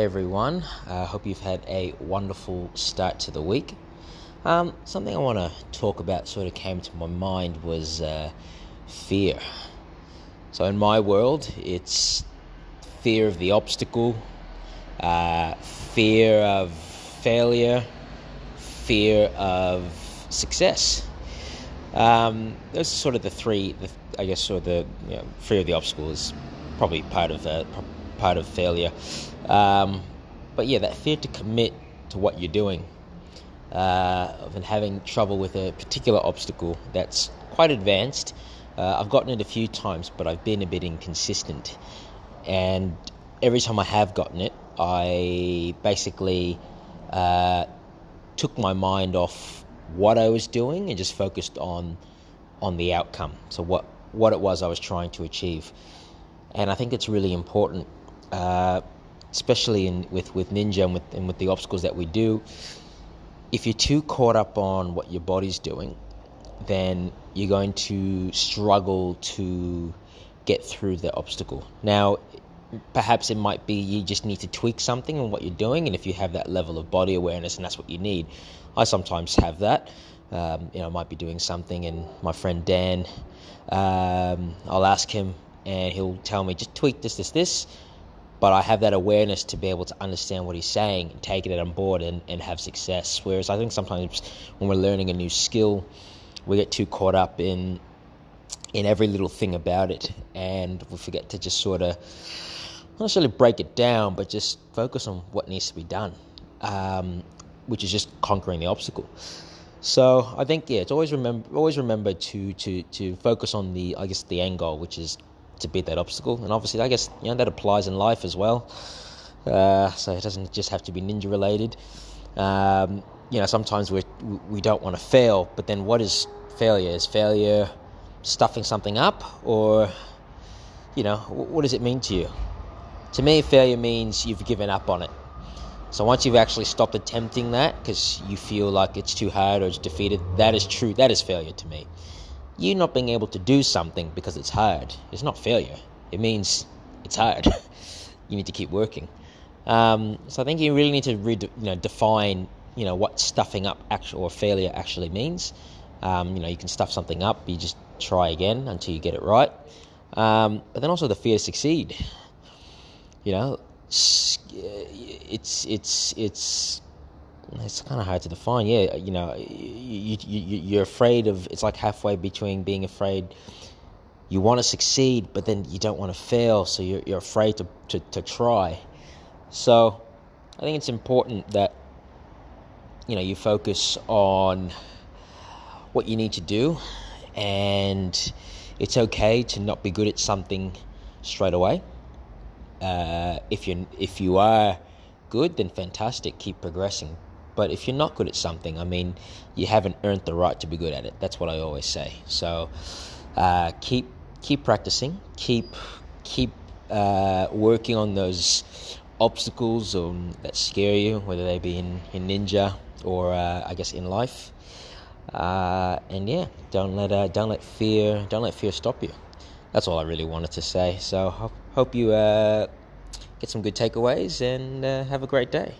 Everyone, I uh, hope you've had a wonderful start to the week. Um, something I want to talk about sort of came to my mind was uh, fear. So, in my world, it's fear of the obstacle, uh, fear of failure, fear of success. Um, those are sort of the three, the, I guess, sort of the you know, fear of the obstacle is probably part of uh, part of failure. Um, but yeah, that fear to commit to what you're doing, uh, and having trouble with a particular obstacle that's quite advanced. Uh, I've gotten it a few times, but I've been a bit inconsistent. And every time I have gotten it, I basically uh, took my mind off what I was doing and just focused on on the outcome. So what what it was I was trying to achieve. And I think it's really important uh, especially in with, with ninja and with, and with the obstacles that we do, if you're too caught up on what your body's doing, then you're going to struggle to get through the obstacle. Now, perhaps it might be you just need to tweak something in what you're doing, and if you have that level of body awareness and that's what you need, I sometimes have that. Um, you know, I might be doing something, and my friend Dan, um, I'll ask him, and he'll tell me just tweak this, this, this but I have that awareness to be able to understand what he's saying, take it on board, and, and have success. Whereas I think sometimes when we're learning a new skill, we get too caught up in in every little thing about it, and we forget to just sort of not necessarily break it down, but just focus on what needs to be done, um, which is just conquering the obstacle. So I think yeah, it's always remember always remember to to to focus on the I guess the end goal, which is to beat that obstacle. And obviously, I guess you know that applies in life as well. Uh, so it doesn't just have to be ninja related. Um, you know, sometimes we we don't want to fail, but then what is failure? Is failure stuffing something up, or you know, what does it mean to you? To me, failure means you've given up on it. So once you've actually stopped attempting that because you feel like it's too hard or it's defeated, that is true. That is failure to me you not being able to do something because it's hard is not failure. It means it's hard. you need to keep working. Um, so I think you really need to re- you know, define you know what stuffing up actual or failure actually means. Um, you know you can stuff something up, you just try again until you get it right. Um, but then also the fear to succeed. You know, it's it's it's it's kind of hard to define. Yeah, you know, you, you, you're afraid of. It's like halfway between being afraid. You want to succeed, but then you don't want to fail, so you're, you're afraid to, to, to try. So, I think it's important that you know you focus on what you need to do, and it's okay to not be good at something straight away. Uh, if you if you are good, then fantastic. Keep progressing. But if you're not good at something, I mean, you haven't earned the right to be good at it. That's what I always say. So uh, keep keep practicing. Keep keep uh, working on those obstacles or, that scare you, whether they be in, in ninja or uh, I guess in life. Uh, and yeah, don't let uh, don't let fear don't let fear stop you. That's all I really wanted to say. So hope, hope you uh, get some good takeaways and have a great day.